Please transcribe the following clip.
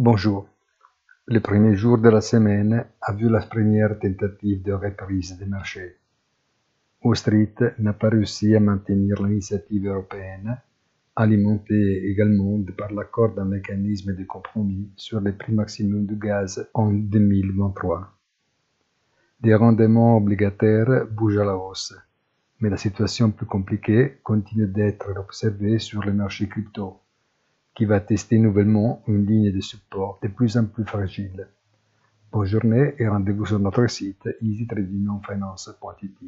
Bonjour. Le premier jour de la semaine a vu la première tentative de reprise des marchés. Wall Street n'a pas réussi à maintenir l'initiative européenne, alimentée également par l'accord d'un mécanisme de compromis sur les prix maximum du gaz en 2023. Les rendements obligataires bougent à la hausse, mais la situation plus compliquée continue d'être observée sur les marchés crypto qui va tester nouvellement une ligne de support de plus en plus fragile. Bonne journée et rendez-vous sur notre site easytradingfinance.it.